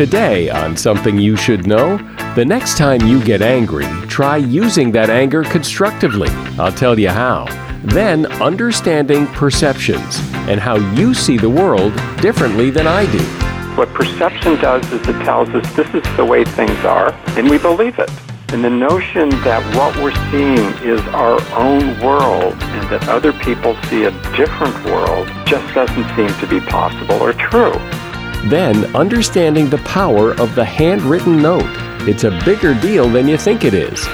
Today on Something You Should Know, the next time you get angry, try using that anger constructively. I'll tell you how. Then, understanding perceptions and how you see the world differently than I do. What perception does is it tells us this is the way things are, and we believe it. And the notion that what we're seeing is our own world and that other people see a different world just doesn't seem to be possible or true. Then, understanding the power of the handwritten note. It's a bigger deal than you think it is.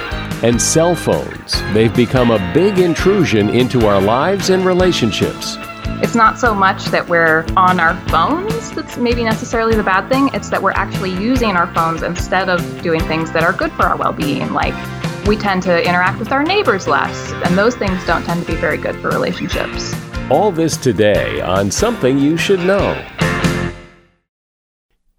And cell phones. They've become a big intrusion into our lives and relationships. It's not so much that we're on our phones that's maybe necessarily the bad thing. It's that we're actually using our phones instead of doing things that are good for our well being. Like we tend to interact with our neighbors less, and those things don't tend to be very good for relationships. All this today on Something You Should Know.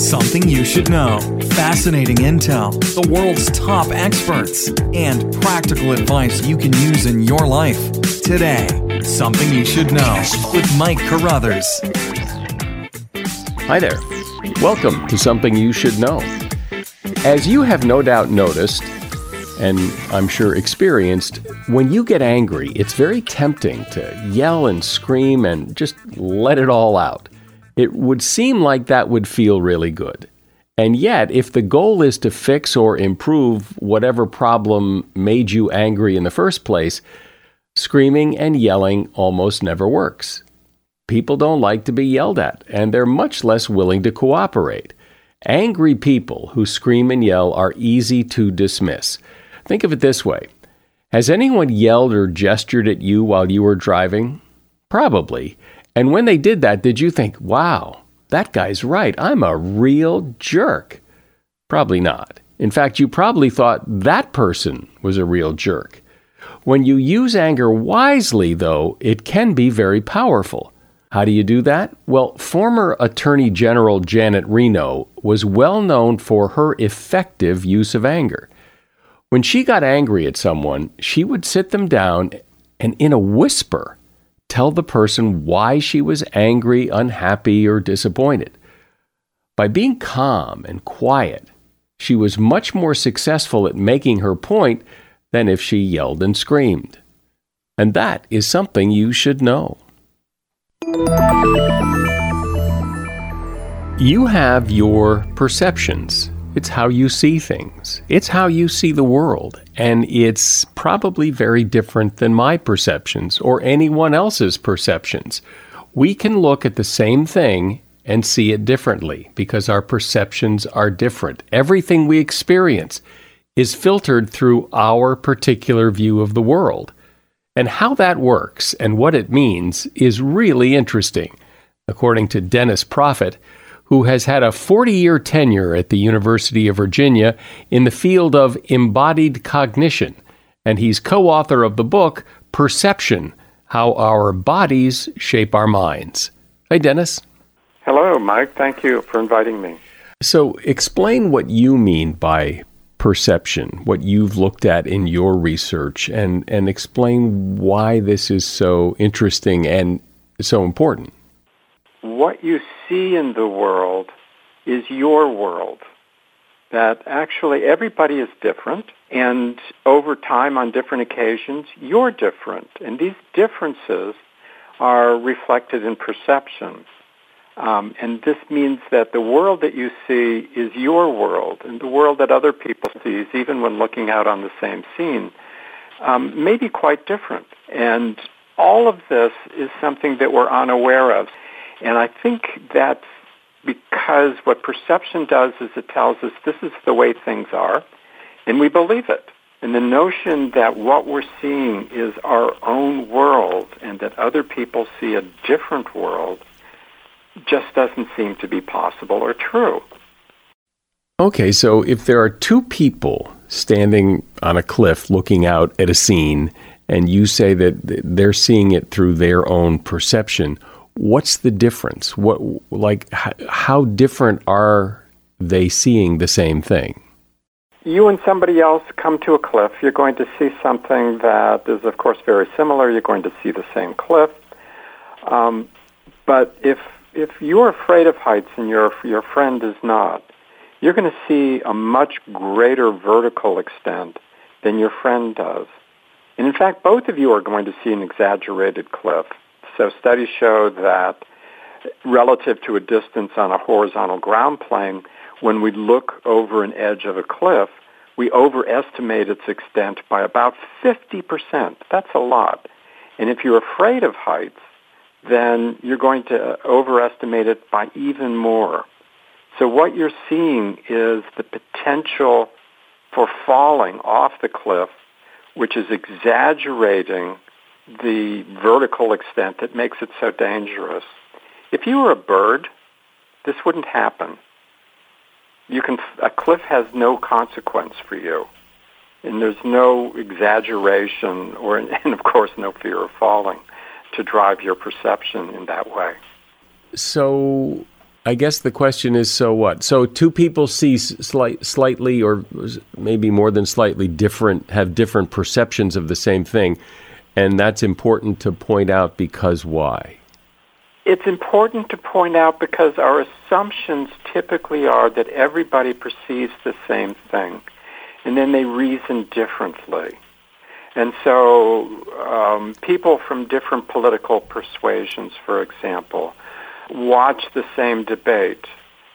Something you should know. Fascinating intel, the world's top experts, and practical advice you can use in your life. Today, Something You Should Know with Mike Carruthers. Hi there. Welcome to Something You Should Know. As you have no doubt noticed, and I'm sure experienced, when you get angry, it's very tempting to yell and scream and just let it all out. It would seem like that would feel really good. And yet, if the goal is to fix or improve whatever problem made you angry in the first place, screaming and yelling almost never works. People don't like to be yelled at, and they're much less willing to cooperate. Angry people who scream and yell are easy to dismiss. Think of it this way Has anyone yelled or gestured at you while you were driving? Probably. And when they did that, did you think, wow, that guy's right, I'm a real jerk? Probably not. In fact, you probably thought that person was a real jerk. When you use anger wisely, though, it can be very powerful. How do you do that? Well, former Attorney General Janet Reno was well known for her effective use of anger. When she got angry at someone, she would sit them down and, in a whisper, tell the person why she was angry, unhappy, or disappointed. By being calm and quiet, she was much more successful at making her point than if she yelled and screamed. And that is something you should know. You have your perceptions. It's how you see things. It's how you see the world. And it's probably very different than my perceptions or anyone else's perceptions. We can look at the same thing and see it differently because our perceptions are different. Everything we experience is filtered through our particular view of the world. And how that works and what it means is really interesting, according to Dennis Proffitt, who has had a 40 year tenure at the University of Virginia in the field of embodied cognition. And he's co author of the book Perception How Our Bodies Shape Our Minds. Hey, Dennis. Hello, Mike. Thank you for inviting me. So, explain what you mean by perception, what you've looked at in your research, and, and explain why this is so interesting and so important. What you see in the world is your world. That actually everybody is different, and over time, on different occasions, you're different. And these differences are reflected in perceptions. Um, and this means that the world that you see is your world, and the world that other people see, even when looking out on the same scene, um, may be quite different. And all of this is something that we're unaware of. And I think that's because what perception does is it tells us this is the way things are, and we believe it. And the notion that what we're seeing is our own world and that other people see a different world just doesn't seem to be possible or true. Okay, so if there are two people standing on a cliff looking out at a scene, and you say that they're seeing it through their own perception, what's the difference? What, like, how different are they seeing the same thing? You and somebody else come to a cliff. You're going to see something that is, of course, very similar. You're going to see the same cliff. Um, but if if you're afraid of heights and your your friend is not, you're going to see a much greater vertical extent than your friend does. And in fact, both of you are going to see an exaggerated cliff. So studies show that relative to a distance on a horizontal ground plane, when we look over an edge of a cliff, we overestimate its extent by about 50%. That's a lot. And if you're afraid of heights, then you're going to overestimate it by even more. So what you're seeing is the potential for falling off the cliff, which is exaggerating the vertical extent that makes it so dangerous. If you were a bird, this wouldn't happen. You can, a cliff has no consequence for you. And there's no exaggeration or, and of course, no fear of falling to drive your perception in that way. So, I guess the question is so what? So, two people see slight, slightly, or maybe more than slightly different, have different perceptions of the same thing. And that's important to point out because why? It's important to point out because our assumptions typically are that everybody perceives the same thing, and then they reason differently. And so um, people from different political persuasions, for example, watch the same debate.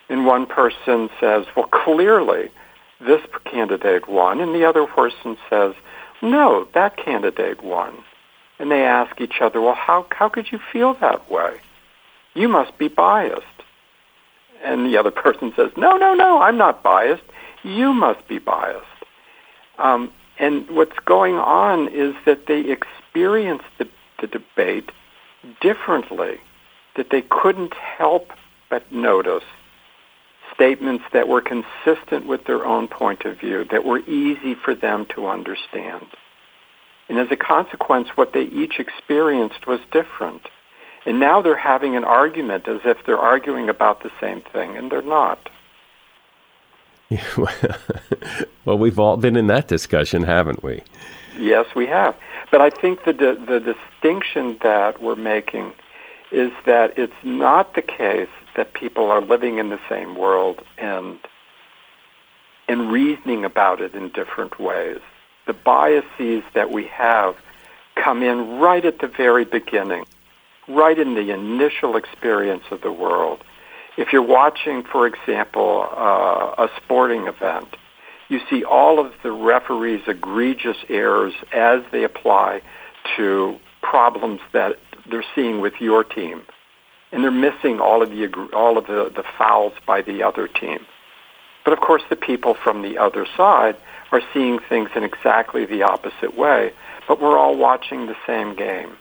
And one person says, well, clearly this candidate won. And the other person says, no, that candidate won. And they ask each other, well, how, how could you feel that way? You must be biased. And the other person says, no, no, no, I'm not biased. You must be biased. Um, and what's going on is that they experience the, the debate differently, that they couldn't help but notice statements that were consistent with their own point of view, that were easy for them to understand. And as a consequence, what they each experienced was different. And now they're having an argument as if they're arguing about the same thing, and they're not. well, we've all been in that discussion, haven't we? Yes, we have. But I think the, the distinction that we're making is that it's not the case that people are living in the same world and and reasoning about it in different ways. The biases that we have come in right at the very beginning, right in the initial experience of the world. If you're watching, for example, uh, a sporting event, you see all of the referees' egregious errors as they apply to problems that they're seeing with your team. And they're missing all of the all of the, the fouls by the other team. But of course, the people from the other side are seeing things in exactly the opposite way. But we're all watching the same game.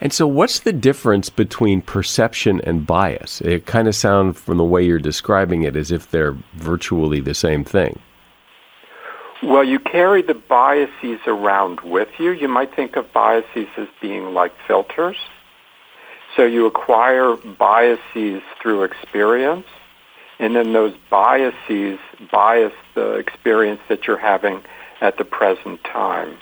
And so, what's the difference between perception and bias? It kind of sounds from the way you're describing it as if they're virtually the same thing. Well, you carry the biases around with you. You might think of biases as being like filters. So you acquire biases through experience, and then those biases bias the experience that you're having at the present time.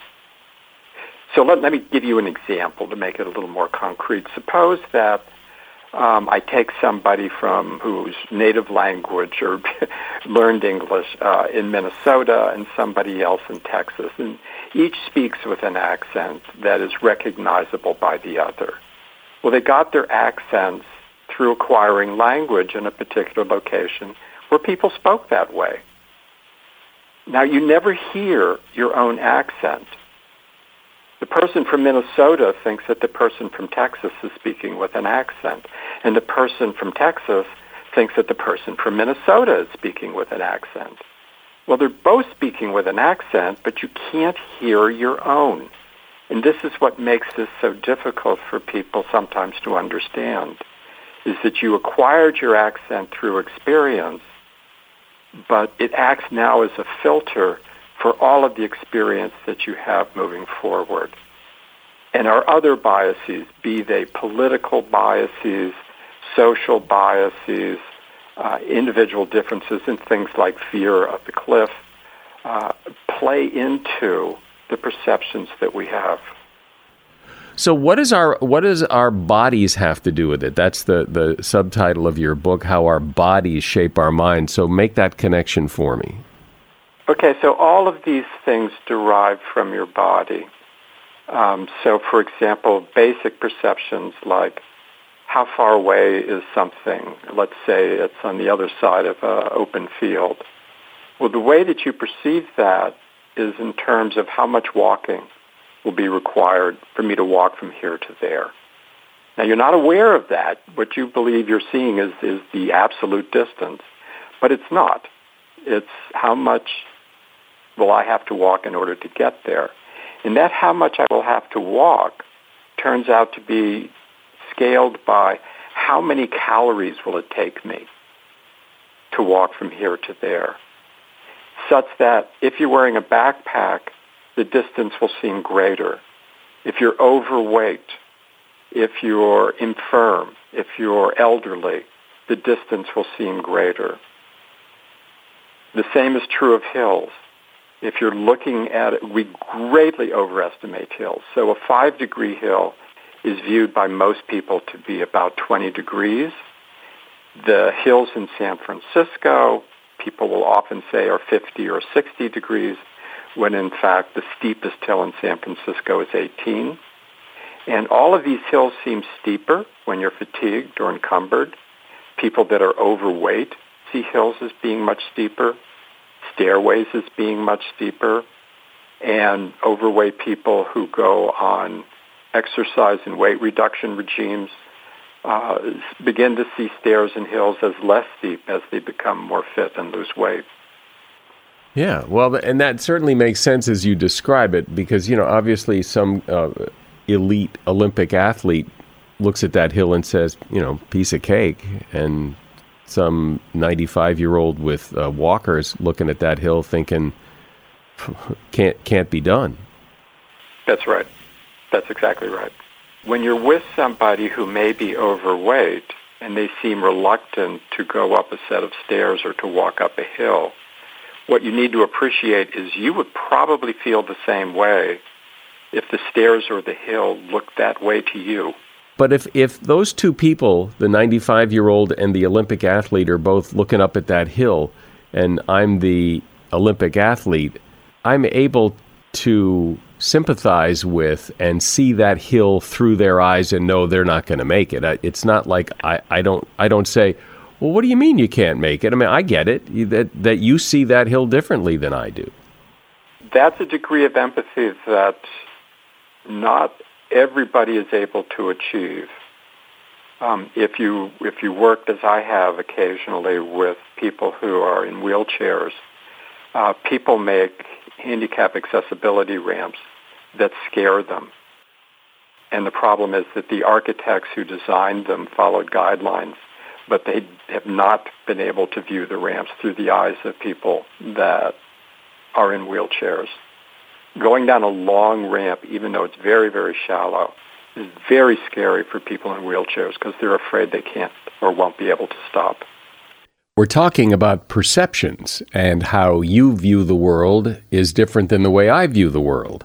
So let, let me give you an example to make it a little more concrete. Suppose that um, I take somebody from whose native language or learned English uh, in Minnesota and somebody else in Texas, and each speaks with an accent that is recognizable by the other. Well, they got their accents through acquiring language in a particular location where people spoke that way. Now, you never hear your own accent. The person from Minnesota thinks that the person from Texas is speaking with an accent, and the person from Texas thinks that the person from Minnesota is speaking with an accent. Well, they're both speaking with an accent, but you can't hear your own. And this is what makes this so difficult for people sometimes to understand, is that you acquired your accent through experience, but it acts now as a filter for all of the experience that you have moving forward. And our other biases, be they political biases, social biases, uh, individual differences and things like fear of the cliff, uh, play into the perceptions that we have. So what is our what does our bodies have to do with it? That's the the subtitle of your book, how our bodies shape our minds. So make that connection for me. Okay, so all of these things derive from your body. Um, so, for example, basic perceptions like how far away is something? Let's say it's on the other side of an open field. Well, the way that you perceive that is in terms of how much walking will be required for me to walk from here to there. Now, you're not aware of that. What you believe you're seeing is, is the absolute distance, but it's not. It's how much will I have to walk in order to get there. And that how much I will have to walk turns out to be scaled by how many calories will it take me to walk from here to there such that if you're wearing a backpack, the distance will seem greater. If you're overweight, if you're infirm, if you're elderly, the distance will seem greater. The same is true of hills. If you're looking at it, we greatly overestimate hills. So a five degree hill is viewed by most people to be about 20 degrees. The hills in San Francisco people will often say are 50 or 60 degrees, when in fact the steepest hill in San Francisco is 18. And all of these hills seem steeper when you're fatigued or encumbered. People that are overweight see hills as being much steeper, stairways as being much steeper, and overweight people who go on exercise and weight reduction regimes uh, begin to see stairs and hills as less steep as they become more fit and lose weight. Yeah, well, and that certainly makes sense as you describe it because, you know, obviously some uh, elite Olympic athlete looks at that hill and says, you know, piece of cake. And some 95 year old with uh, walkers looking at that hill thinking, can't, can't be done. That's right. That's exactly right when you're with somebody who may be overweight and they seem reluctant to go up a set of stairs or to walk up a hill, what you need to appreciate is you would probably feel the same way if the stairs or the hill looked that way to you. But if, if those two people, the 95 year old and the Olympic athlete, are both looking up at that hill, and I'm the Olympic athlete, I'm able to sympathize with and see that hill through their eyes and know they're not going to make it. It's not like I, I don't I don't say, well, what do you mean you can't make it? I mean, I get it that that you see that hill differently than I do. That's a degree of empathy that not everybody is able to achieve. Um, if you if you worked as I have occasionally with people who are in wheelchairs, uh, people make handicap accessibility ramps that scare them. And the problem is that the architects who designed them followed guidelines, but they have not been able to view the ramps through the eyes of people that are in wheelchairs. Going down a long ramp, even though it's very, very shallow, is very scary for people in wheelchairs because they're afraid they can't or won't be able to stop. We're talking about perceptions and how you view the world is different than the way I view the world.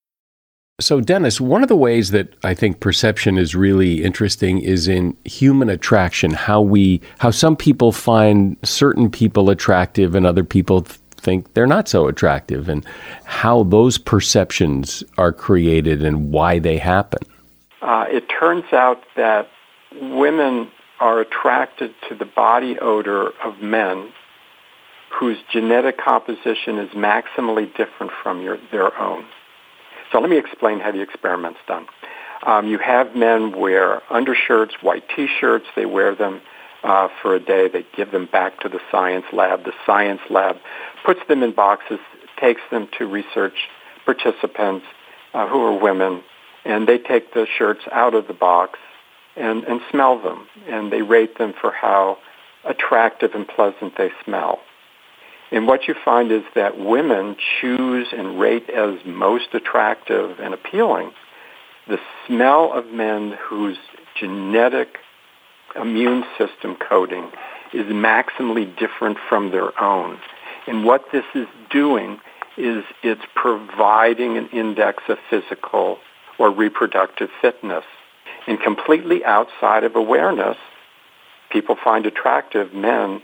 So, Dennis, one of the ways that I think perception is really interesting is in human attraction. How we, how some people find certain people attractive and other people think they're not so attractive, and how those perceptions are created and why they happen. Uh, it turns out that women are attracted to the body odor of men whose genetic composition is maximally different from your, their own. So let me explain how the experiment's done. Um, you have men wear undershirts, white T-shirts. They wear them uh, for a day. They give them back to the science lab. The science lab puts them in boxes, takes them to research participants uh, who are women, and they take the shirts out of the box and, and smell them, and they rate them for how attractive and pleasant they smell. And what you find is that women choose and rate as most attractive and appealing the smell of men whose genetic immune system coding is maximally different from their own. And what this is doing is it's providing an index of physical or reproductive fitness. And completely outside of awareness, people find attractive men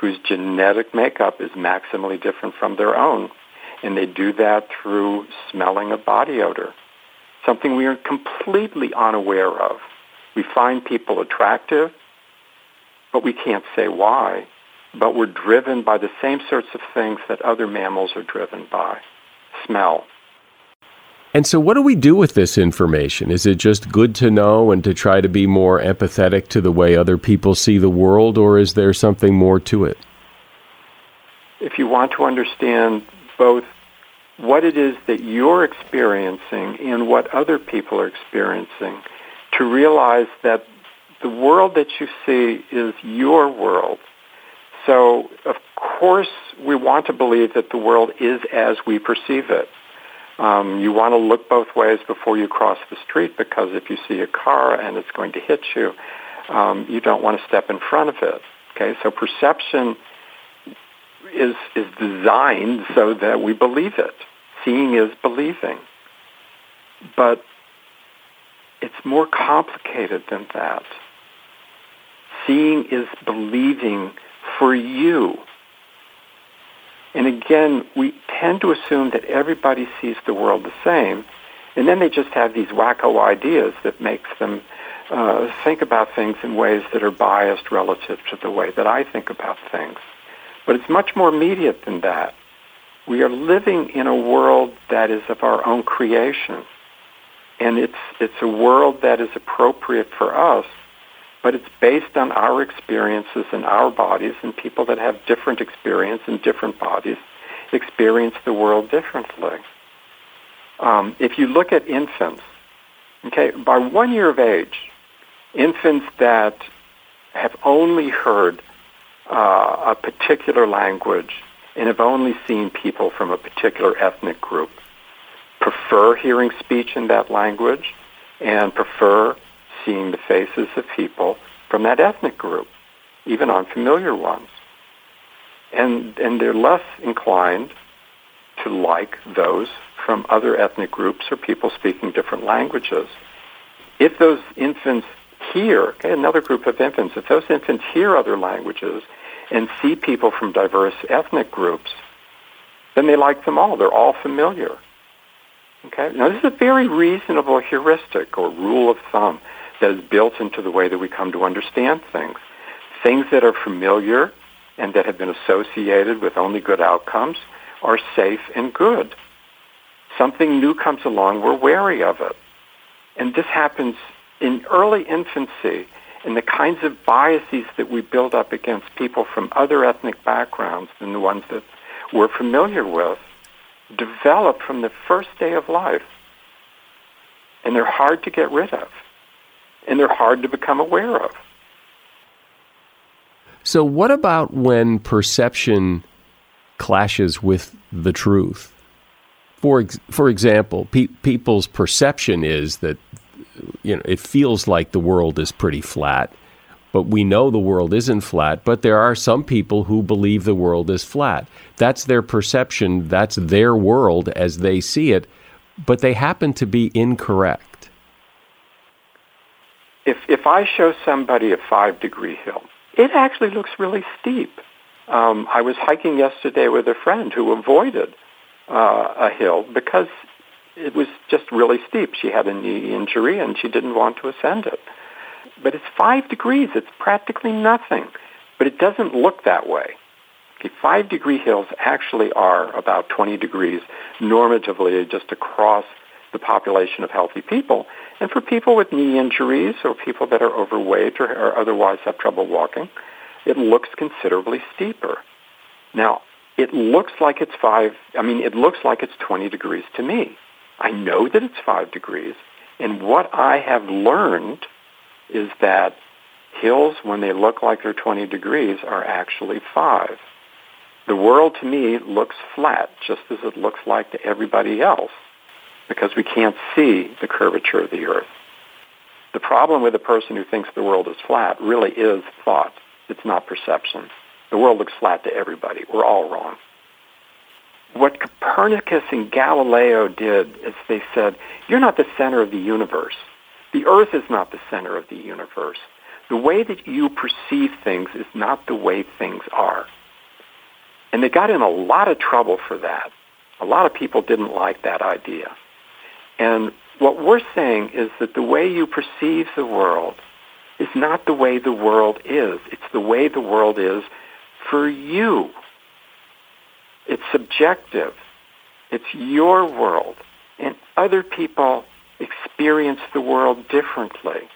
whose genetic makeup is maximally different from their own. And they do that through smelling a body odor, something we are completely unaware of. We find people attractive, but we can't say why. But we're driven by the same sorts of things that other mammals are driven by. Smell. And so, what do we do with this information? Is it just good to know and to try to be more empathetic to the way other people see the world, or is there something more to it? If you want to understand both what it is that you're experiencing and what other people are experiencing, to realize that the world that you see is your world. So, of course, we want to believe that the world is as we perceive it. Um, you want to look both ways before you cross the street because if you see a car and it's going to hit you, um, you don't want to step in front of it. Okay, so perception is is designed so that we believe it. Seeing is believing, but it's more complicated than that. Seeing is believing for you. And again, we tend to assume that everybody sees the world the same, and then they just have these wacko ideas that makes them uh, think about things in ways that are biased relative to the way that I think about things. But it's much more immediate than that. We are living in a world that is of our own creation. And it's, it's a world that is appropriate for us but it's based on our experiences in our bodies and people that have different experience in different bodies experience the world differently. Um, if you look at infants, okay, by one year of age, infants that have only heard uh, a particular language and have only seen people from a particular ethnic group prefer hearing speech in that language and prefer seeing the faces of people from that ethnic group, even unfamiliar ones. And, and they're less inclined to like those from other ethnic groups or people speaking different languages. If those infants hear, okay, another group of infants, if those infants hear other languages and see people from diverse ethnic groups, then they like them all. They're all familiar. Okay? Now, this is a very reasonable heuristic or rule of thumb that is built into the way that we come to understand things. Things that are familiar and that have been associated with only good outcomes are safe and good. Something new comes along, we're wary of it. And this happens in early infancy and the kinds of biases that we build up against people from other ethnic backgrounds than the ones that we're familiar with develop from the first day of life. And they're hard to get rid of. And they're hard to become aware of. So, what about when perception clashes with the truth? For, for example, pe- people's perception is that you know, it feels like the world is pretty flat, but we know the world isn't flat. But there are some people who believe the world is flat. That's their perception, that's their world as they see it, but they happen to be incorrect. If, if I show somebody a five degree hill, it actually looks really steep. Um, I was hiking yesterday with a friend who avoided uh, a hill because it was just really steep. She had a knee injury and she didn't want to ascend it. But it's five degrees. It's practically nothing. But it doesn't look that way. Okay, five degree hills actually are about 20 degrees normatively just across the population of healthy people. And for people with knee injuries or people that are overweight or, or otherwise have trouble walking, it looks considerably steeper. Now, it looks like it's five, I mean, it looks like it's 20 degrees to me. I know that it's five degrees. And what I have learned is that hills, when they look like they're 20 degrees, are actually five. The world to me looks flat, just as it looks like to everybody else, because we can't see the curvature of the earth. The problem with a person who thinks the world is flat really is thought. It's not perception. The world looks flat to everybody. We're all wrong. What Copernicus and Galileo did is they said, you're not the center of the universe. The earth is not the center of the universe. The way that you perceive things is not the way things are. And they got in a lot of trouble for that. A lot of people didn't like that idea. And what we're saying is that the way you perceive the world is not the way the world is. It's the way the world is for you. It's subjective. It's your world. And other people experience the world differently.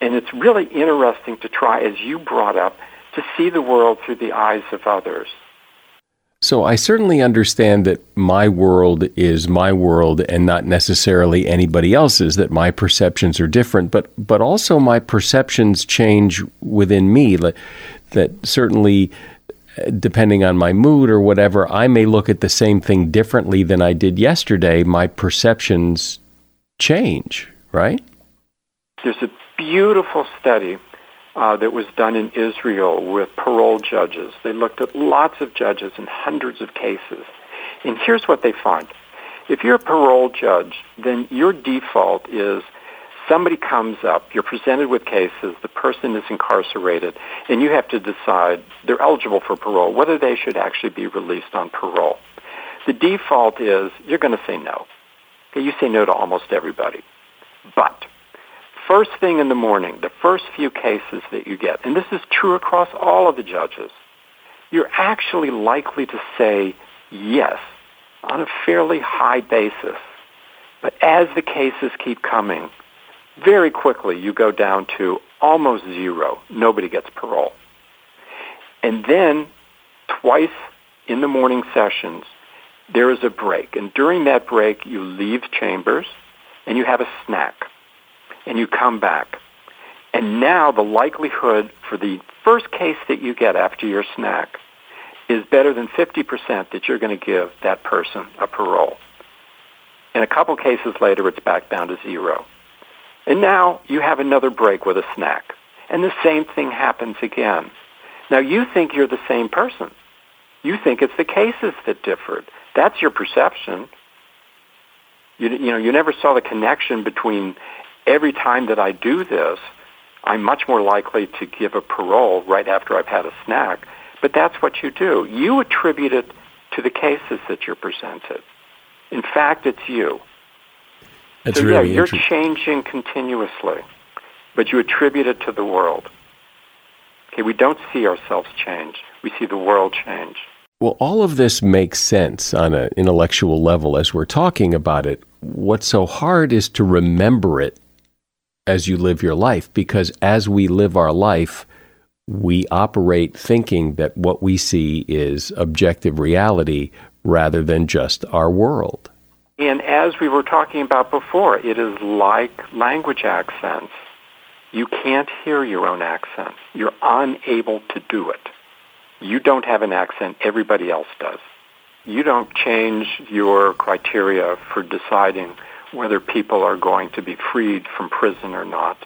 And it's really interesting to try, as you brought up, to see the world through the eyes of others. So I certainly understand that my world is my world and not necessarily anybody else's, that my perceptions are different, but but also my perceptions change within me. That certainly uh, depending on my mood or whatever, I may look at the same thing differently than I did yesterday. My perceptions change, right? There's a beautiful study uh, that was done in Israel with parole judges. They looked at lots of judges and hundreds of cases. And here's what they found. If you're a parole judge, then your default is somebody comes up, you're presented with cases, the person is incarcerated, and you have to decide they're eligible for parole, whether they should actually be released on parole. The default is you're going to say no. You say no to almost everybody. But first thing in the morning, the first few cases that you get, and this is true across all of the judges, you're actually likely to say yes on a fairly high basis. But as the cases keep coming, very quickly you go down to almost zero. Nobody gets parole. And then twice in the morning sessions, there is a break. And during that break, you leave chambers and you have a snack and you come back. And now the likelihood for the first case that you get after your snack is better than 50% that you're going to give that person a parole. In a couple cases later, it's back down to zero. And now you have another break with a snack. And the same thing happens again. Now you think you're the same person. You think it's the cases that differed. That's your perception. You, you know, you never saw the connection between every time that I do this, I'm much more likely to give a parole right after I've had a snack. But that's what you do. You attribute it to the cases that you're presented. In fact, it's you. That's so really yeah, you're changing continuously, but you attribute it to the world. Okay, we don't see ourselves change. We see the world change. Well, all of this makes sense on an intellectual level as we're talking about it. What's so hard is to remember it as you live your life, because as we live our life, we operate thinking that what we see is objective reality rather than just our world. And as we were talking about before, it is like language accents. You can't hear your own accent. You're unable to do it. You don't have an accent, everybody else does. You don't change your criteria for deciding whether people are going to be freed from prison or not.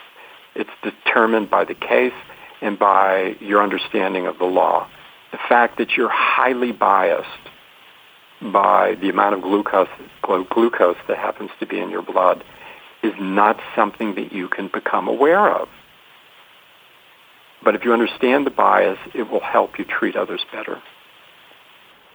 It's determined by the case and by your understanding of the law. The fact that you're highly biased by the amount of glucose, glucose that happens to be in your blood is not something that you can become aware of. But if you understand the bias, it will help you treat others better.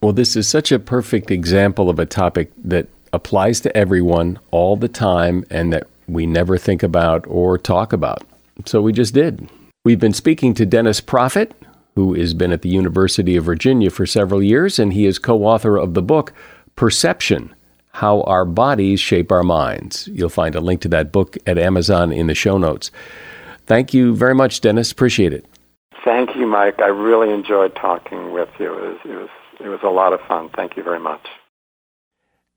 Well, this is such a perfect example of a topic that applies to everyone all the time and that we never think about or talk about. So we just did. We've been speaking to Dennis Proffitt, who has been at the University of Virginia for several years, and he is co author of the book Perception How Our Bodies Shape Our Minds. You'll find a link to that book at Amazon in the show notes. Thank you very much, Dennis. Appreciate it. Thank you, Mike. I really enjoyed talking with you. It was, it was, it was a lot of fun. Thank you very much.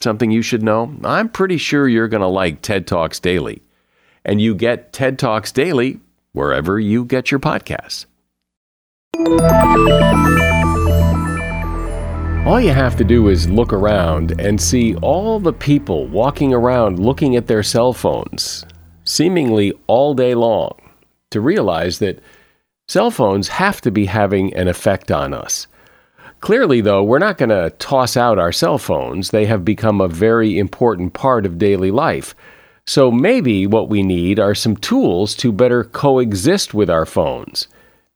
something you should know, I'm pretty sure you're going to like TED Talks Daily. And you get TED Talks Daily wherever you get your podcasts. All you have to do is look around and see all the people walking around looking at their cell phones, seemingly all day long, to realize that cell phones have to be having an effect on us. Clearly, though, we're not going to toss out our cell phones. They have become a very important part of daily life. So maybe what we need are some tools to better coexist with our phones.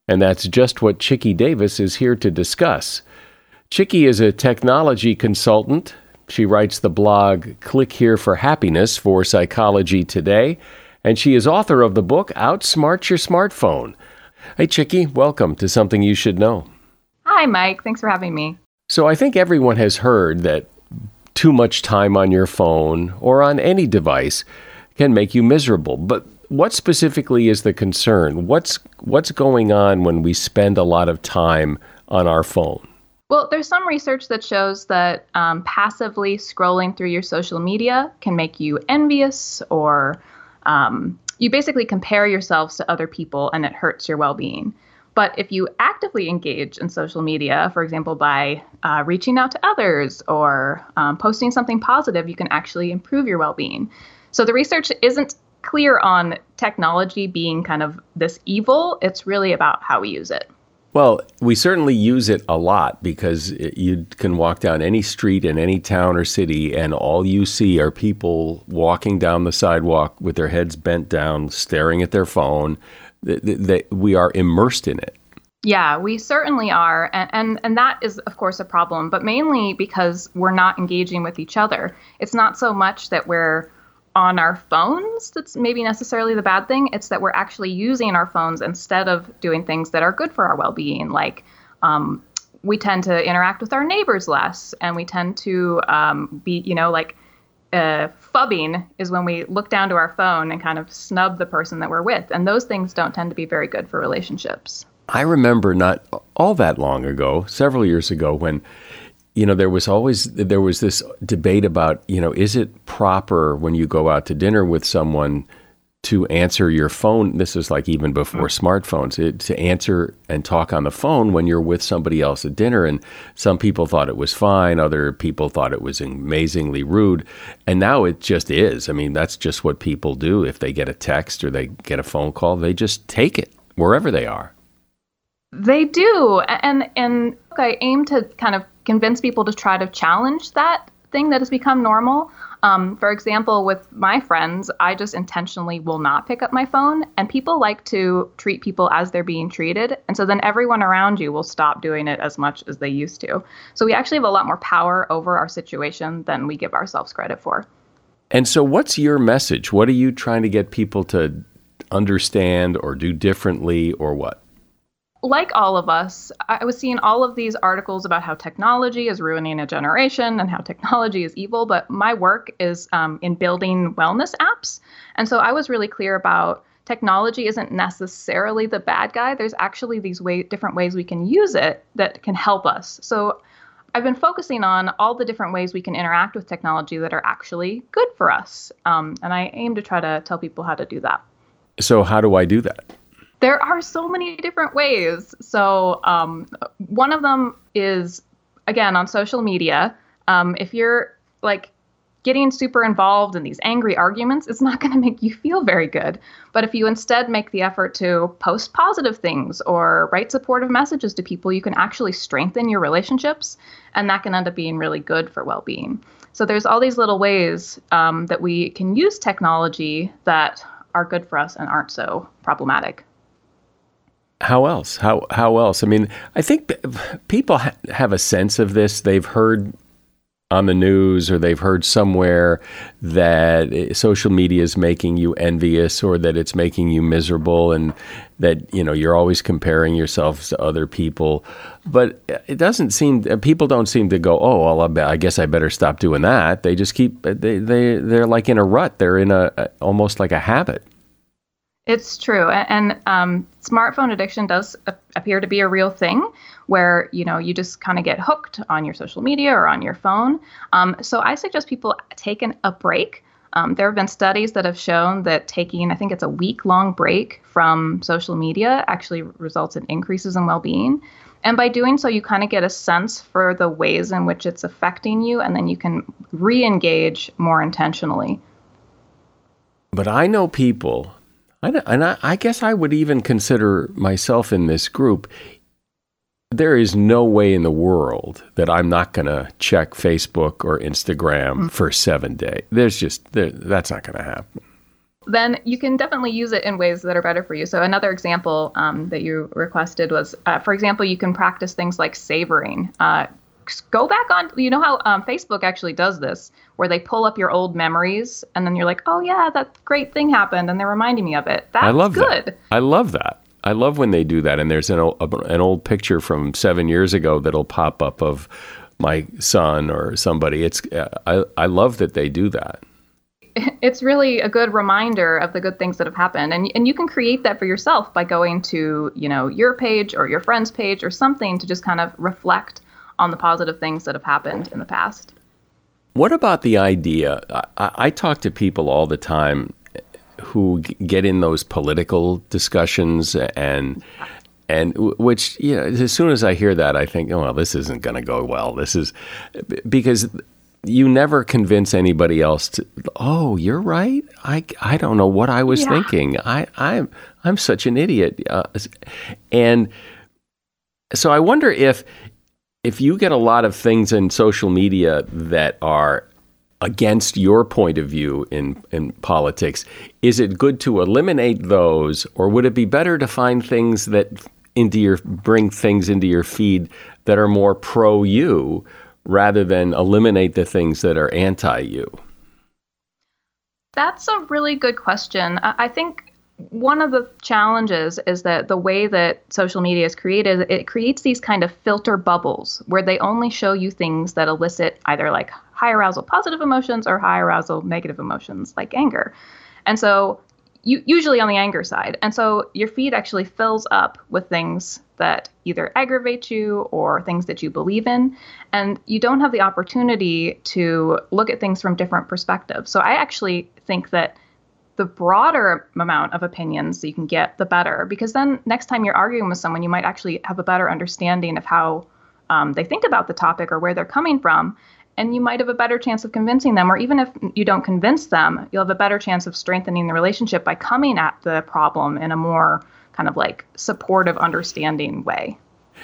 And that's just what Tchiki Davis is here to discuss. Tchiki is a technology consultant. She writes the blog Click Here for Happiness for Psychology Today, and she is author of the book Outsmart Your Smartphone. Hey, Tchiki, welcome to Something You Should Know. Hi, Mike. Thanks for having me. So I think everyone has heard that too much time on your phone or on any device can make you miserable. But what specifically is the concern? What's what's going on when we spend a lot of time on our phone? Well, there's some research that shows that um, passively scrolling through your social media can make you envious or um, you basically compare yourselves to other people and it hurts your well being. But if you actively engage in social media, for example, by uh, reaching out to others or um, posting something positive, you can actually improve your well being. So the research isn't clear on technology being kind of this evil. It's really about how we use it. Well, we certainly use it a lot because you can walk down any street in any town or city, and all you see are people walking down the sidewalk with their heads bent down, staring at their phone. We are immersed in it. Yeah, we certainly are. And, and, and that is, of course, a problem, but mainly because we're not engaging with each other. It's not so much that we're on our phones that's maybe necessarily the bad thing. It's that we're actually using our phones instead of doing things that are good for our well being. Like um, we tend to interact with our neighbors less, and we tend to um, be, you know, like uh, phubbing is when we look down to our phone and kind of snub the person that we're with. And those things don't tend to be very good for relationships. I remember not all that long ago, several years ago, when you know, there was always there was this debate about, you know, is it proper when you go out to dinner with someone to answer your phone? This is like even before mm. smartphones it, to answer and talk on the phone when you're with somebody else at dinner. And some people thought it was fine, other people thought it was amazingly rude, and now it just is. I mean, that's just what people do. If they get a text or they get a phone call, they just take it wherever they are. They do, and and I aim to kind of convince people to try to challenge that thing that has become normal. Um, for example, with my friends, I just intentionally will not pick up my phone, and people like to treat people as they're being treated. And so then everyone around you will stop doing it as much as they used to. So we actually have a lot more power over our situation than we give ourselves credit for. And so, what's your message? What are you trying to get people to understand or do differently, or what? Like all of us, I was seeing all of these articles about how technology is ruining a generation and how technology is evil. But my work is um, in building wellness apps. And so I was really clear about technology isn't necessarily the bad guy. There's actually these way, different ways we can use it that can help us. So I've been focusing on all the different ways we can interact with technology that are actually good for us. Um, and I aim to try to tell people how to do that. So, how do I do that? There are so many different ways. So um, one of them is again on social media. Um, if you're like getting super involved in these angry arguments, it's not going to make you feel very good. But if you instead make the effort to post positive things or write supportive messages to people, you can actually strengthen your relationships, and that can end up being really good for well-being. So there's all these little ways um, that we can use technology that are good for us and aren't so problematic how else? How how else? I mean, I think people ha- have a sense of this. They've heard on the news or they've heard somewhere that social media is making you envious or that it's making you miserable and that you know you're always comparing yourself to other people but it doesn't seem uh, people don't seem to go oh well I guess I better stop doing that they just keep they they they're like in a rut they're in a almost like a habit it's true, and um, smartphone addiction does appear to be a real thing, where you know you just kind of get hooked on your social media or on your phone. Um, so I suggest people take an, a break. Um, there have been studies that have shown that taking, I think it's a week long break from social media, actually results in increases in well being. And by doing so, you kind of get a sense for the ways in which it's affecting you, and then you can re engage more intentionally. But I know people and I, I guess I would even consider myself in this group. There is no way in the world that I'm not going to check Facebook or Instagram mm-hmm. for seven days. There's just there, that's not going to happen then you can definitely use it in ways that are better for you. So another example um, that you requested was, uh, for example, you can practice things like savoring. Uh, go back on you know how um, facebook actually does this where they pull up your old memories and then you're like oh yeah that great thing happened and they're reminding me of it. That's I love good. That. i love that. I love when they do that and there's an old, an old picture from seven years ago that'll pop up of my son or somebody. It's i, I love that they do that. It's really a good reminder of the good things that have happened and and you can create that for yourself by going to you know your page or your friend's page or something to just kind of reflect on the positive things that have happened in the past. What about the idea? I, I talk to people all the time who get in those political discussions and and which you know as soon as I hear that I think oh well this isn't going to go well this is because you never convince anybody else to oh you're right i, I don't know what i was yeah. thinking i i'm i'm such an idiot uh, and so i wonder if if you get a lot of things in social media that are against your point of view in, in politics, is it good to eliminate those, or would it be better to find things that into your bring things into your feed that are more pro you rather than eliminate the things that are anti you? That's a really good question. I think one of the challenges is that the way that social media is created, it creates these kind of filter bubbles where they only show you things that elicit either like high arousal positive emotions or high arousal negative emotions like anger. And so you, usually on the anger side. And so your feed actually fills up with things that either aggravate you or things that you believe in. And you don't have the opportunity to look at things from different perspectives. So I actually think that the broader amount of opinions that you can get, the better. Because then next time you're arguing with someone, you might actually have a better understanding of how um, they think about the topic or where they're coming from. And you might have a better chance of convincing them, or even if you don't convince them, you'll have a better chance of strengthening the relationship by coming at the problem in a more kind of like supportive, understanding way.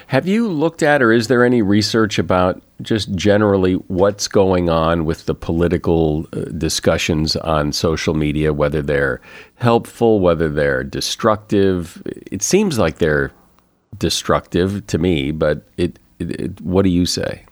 Have you looked at, or is there any research about just generally what's going on with the political uh, discussions on social media, whether they're helpful, whether they're destructive? It seems like they're destructive to me, but it, it, it what do you say?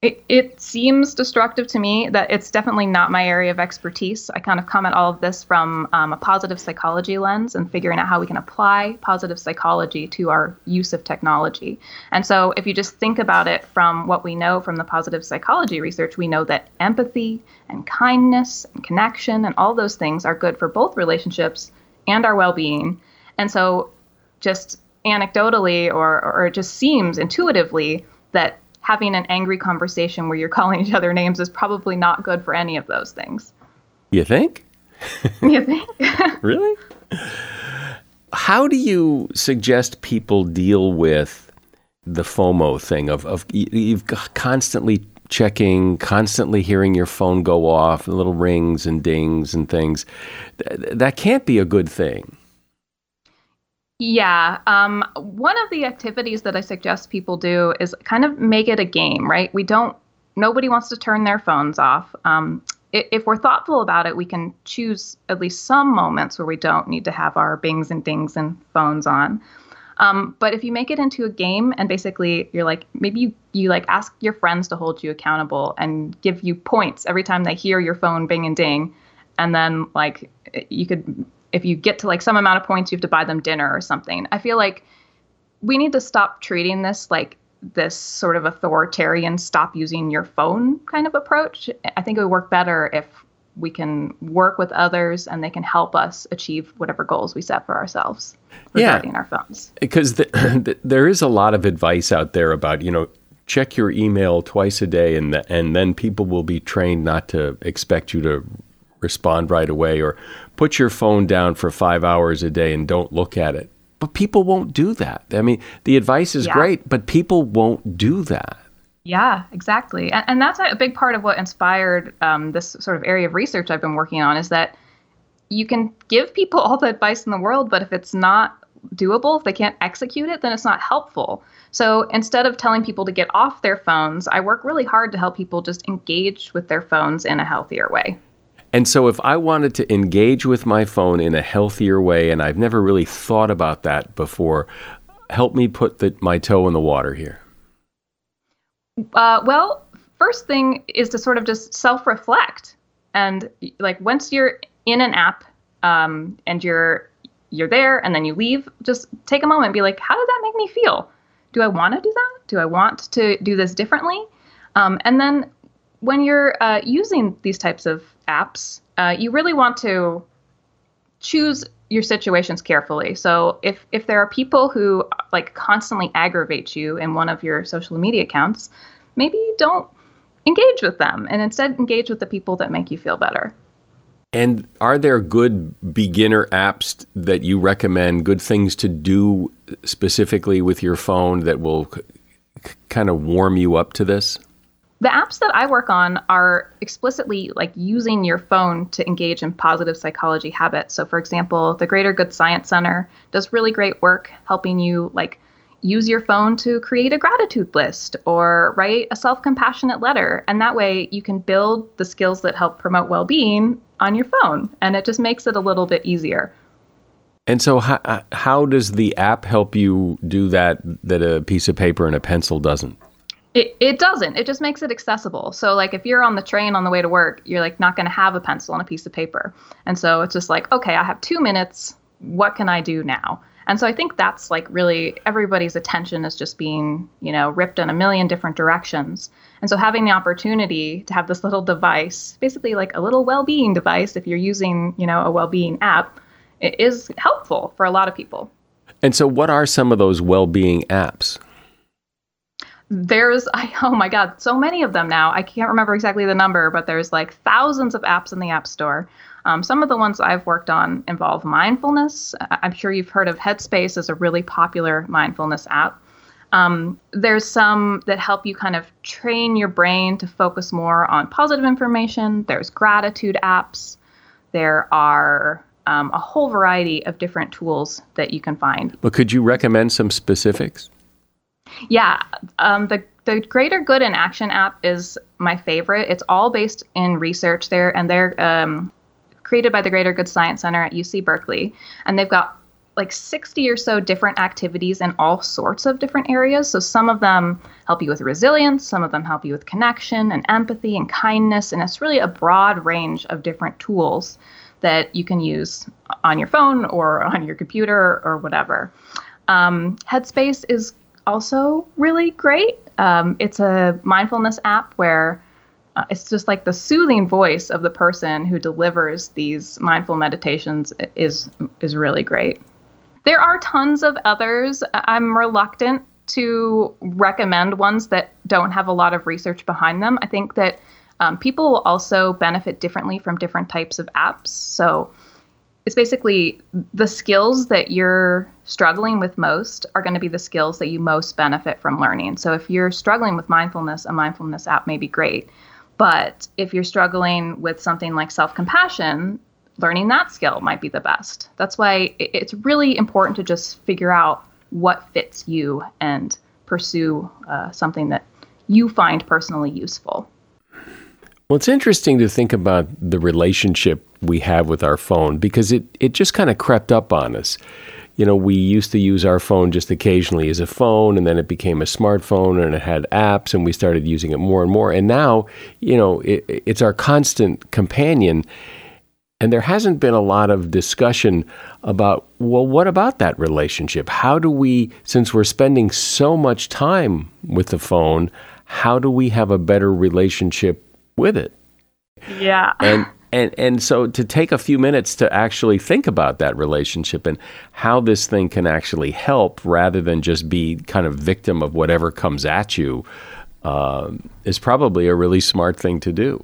It, it seems destructive to me that it's definitely not my area of expertise. I kind of come at all of this from um, a positive psychology lens and figuring out how we can apply positive psychology to our use of technology. And so, if you just think about it from what we know from the positive psychology research, we know that empathy and kindness and connection and all those things are good for both relationships and our well being. And so, just anecdotally, or, or it just seems intuitively that having an angry conversation where you're calling each other names is probably not good for any of those things. You think? you think? really? How do you suggest people deal with the FOMO thing of, of you've constantly checking, constantly hearing your phone go off, little rings and dings and things? That can't be a good thing. Yeah. Um, one of the activities that I suggest people do is kind of make it a game, right? We don't, nobody wants to turn their phones off. Um, if we're thoughtful about it, we can choose at least some moments where we don't need to have our bings and dings and phones on. Um, but if you make it into a game and basically you're like, maybe you, you like ask your friends to hold you accountable and give you points every time they hear your phone bing and ding. And then like you could if you get to like some amount of points, you have to buy them dinner or something. I feel like we need to stop treating this like this sort of authoritarian stop using your phone kind of approach. I think it would work better if we can work with others and they can help us achieve whatever goals we set for ourselves regarding yeah, our phones. Because the, the, there is a lot of advice out there about, you know, check your email twice a day and the, and then people will be trained not to expect you to respond right away or put your phone down for five hours a day and don't look at it. But people won't do that. I mean, the advice is yeah. great, but people won't do that. Yeah, exactly. And, and that's a big part of what inspired um, this sort of area of research I've been working on is that you can give people all the advice in the world, but if it's not doable, if they can't execute it, then it's not helpful. So instead of telling people to get off their phones, I work really hard to help people just engage with their phones in a healthier way. And so, if I wanted to engage with my phone in a healthier way, and I've never really thought about that before, help me put the, my toe in the water here. Uh, well, first thing is to sort of just self reflect. And like once you're in an app um, and you're you're there and then you leave, just take a moment and be like, how does that make me feel? Do I want to do that? Do I want to do this differently? Um, and then when you're uh, using these types of apps, uh, you really want to choose your situations carefully. So if if there are people who like constantly aggravate you in one of your social media accounts, maybe don't engage with them and instead engage with the people that make you feel better. And are there good beginner apps that you recommend, good things to do specifically with your phone that will c- kind of warm you up to this? The apps that I work on are explicitly like using your phone to engage in positive psychology habits. So, for example, the Greater Good Science Center does really great work helping you like use your phone to create a gratitude list or write a self-compassionate letter, and that way you can build the skills that help promote well-being on your phone, and it just makes it a little bit easier. And so, how, uh, how does the app help you do that that a piece of paper and a pencil doesn't? It, it doesn't. It just makes it accessible. So, like, if you're on the train on the way to work, you're like not going to have a pencil and a piece of paper. And so it's just like, okay, I have two minutes. What can I do now? And so I think that's like really everybody's attention is just being, you know, ripped in a million different directions. And so having the opportunity to have this little device, basically like a little well-being device, if you're using, you know, a well-being app, it is helpful for a lot of people. And so, what are some of those well-being apps? There's I, oh my god so many of them now. I can't remember exactly the number but there's like thousands of apps in the app store. Um, some of the ones i've worked on involve mindfulness. I'm sure you've heard of headspace as a really popular mindfulness app. Um, there's some that help you kind of train your brain to focus more on positive information. There's gratitude apps. There are um, a whole variety of different tools that you can find. But could you recommend some specifics yeah, um, the the Greater Good in Action app is my favorite. It's all based in research there, and they're um, created by the Greater Good Science Center at UC Berkeley, and they've got like 60 or so different activities in all sorts of different areas. So some of them help you with resilience, some of them help you with connection and empathy and kindness, and it's really a broad range of different tools that you can use on your phone or on your computer or whatever. Um, Headspace is also really great. Um, it's a mindfulness app where uh, it's just like the soothing voice of the person who delivers these mindful meditations is is really great. There are tons of others. I'm reluctant to recommend ones that don't have a lot of research behind them. I think that um, people will also benefit differently from different types of apps. So it's basically the skills that you're struggling with most are going to be the skills that you most benefit from learning. So if you're struggling with mindfulness, a mindfulness app may be great. But if you're struggling with something like self compassion, learning that skill might be the best. That's why it's really important to just figure out what fits you and pursue uh, something that you find personally useful. Well, it's interesting to think about the relationship we have with our phone because it, it just kind of crept up on us. You know, we used to use our phone just occasionally as a phone, and then it became a smartphone and it had apps, and we started using it more and more. And now, you know, it, it's our constant companion. And there hasn't been a lot of discussion about, well, what about that relationship? How do we, since we're spending so much time with the phone, how do we have a better relationship with it. Yeah. And and and so to take a few minutes to actually think about that relationship and how this thing can actually help rather than just be kind of victim of whatever comes at you uh, is probably a really smart thing to do.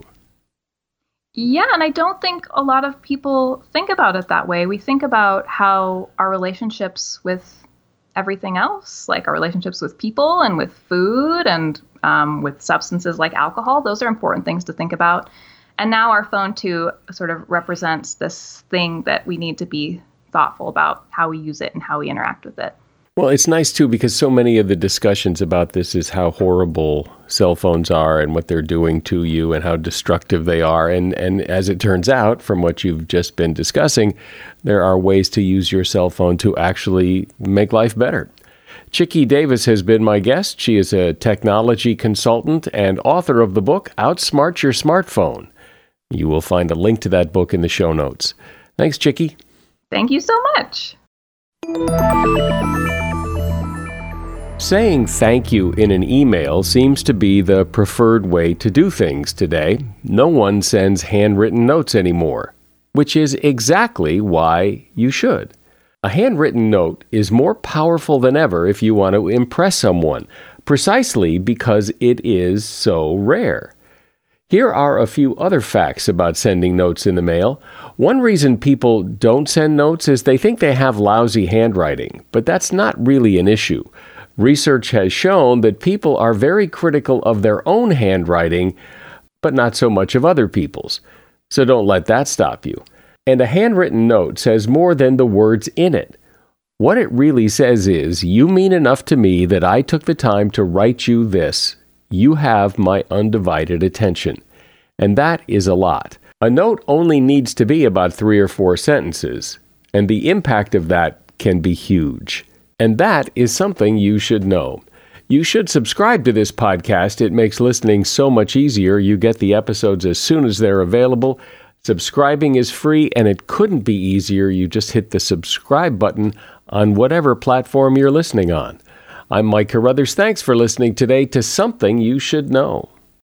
Yeah, and I don't think a lot of people think about it that way. We think about how our relationships with everything else, like our relationships with people and with food and um, with substances like alcohol. Those are important things to think about. And now our phone too sort of represents this thing that we need to be thoughtful about how we use it and how we interact with it. Well, it's nice too because so many of the discussions about this is how horrible cell phones are and what they're doing to you and how destructive they are. And and as it turns out, from what you've just been discussing, there are ways to use your cell phone to actually make life better. Tchiki Davis has been my guest. She is a technology consultant and author of the book Outsmart Your Smartphone. You will find a link to that book in the show notes. Thanks, Tchiki. Thank you so much. Saying thank you in an email seems to be the preferred way to do things today. No one sends handwritten notes anymore, which is exactly why you should. A handwritten note is more powerful than ever if you want to impress someone, precisely because it is so rare. Here are a few other facts about sending notes in the mail. One reason people don't send notes is they think they have lousy handwriting, but that's not really an issue. Research has shown that people are very critical of their own handwriting, but not so much of other people's. So don't let that stop you. And a handwritten note says more than the words in it. What it really says is, You mean enough to me that I took the time to write you this. You have my undivided attention. And that is a lot. A note only needs to be about three or four sentences, and the impact of that can be huge. And that is something you should know. You should subscribe to this podcast. It makes listening so much easier. You get the episodes as soon as they're available. Subscribing is free, and it couldn't be easier. You just hit the subscribe button on whatever platform you're listening on. I'm Mike Carruthers. Thanks for listening today to Something You Should Know.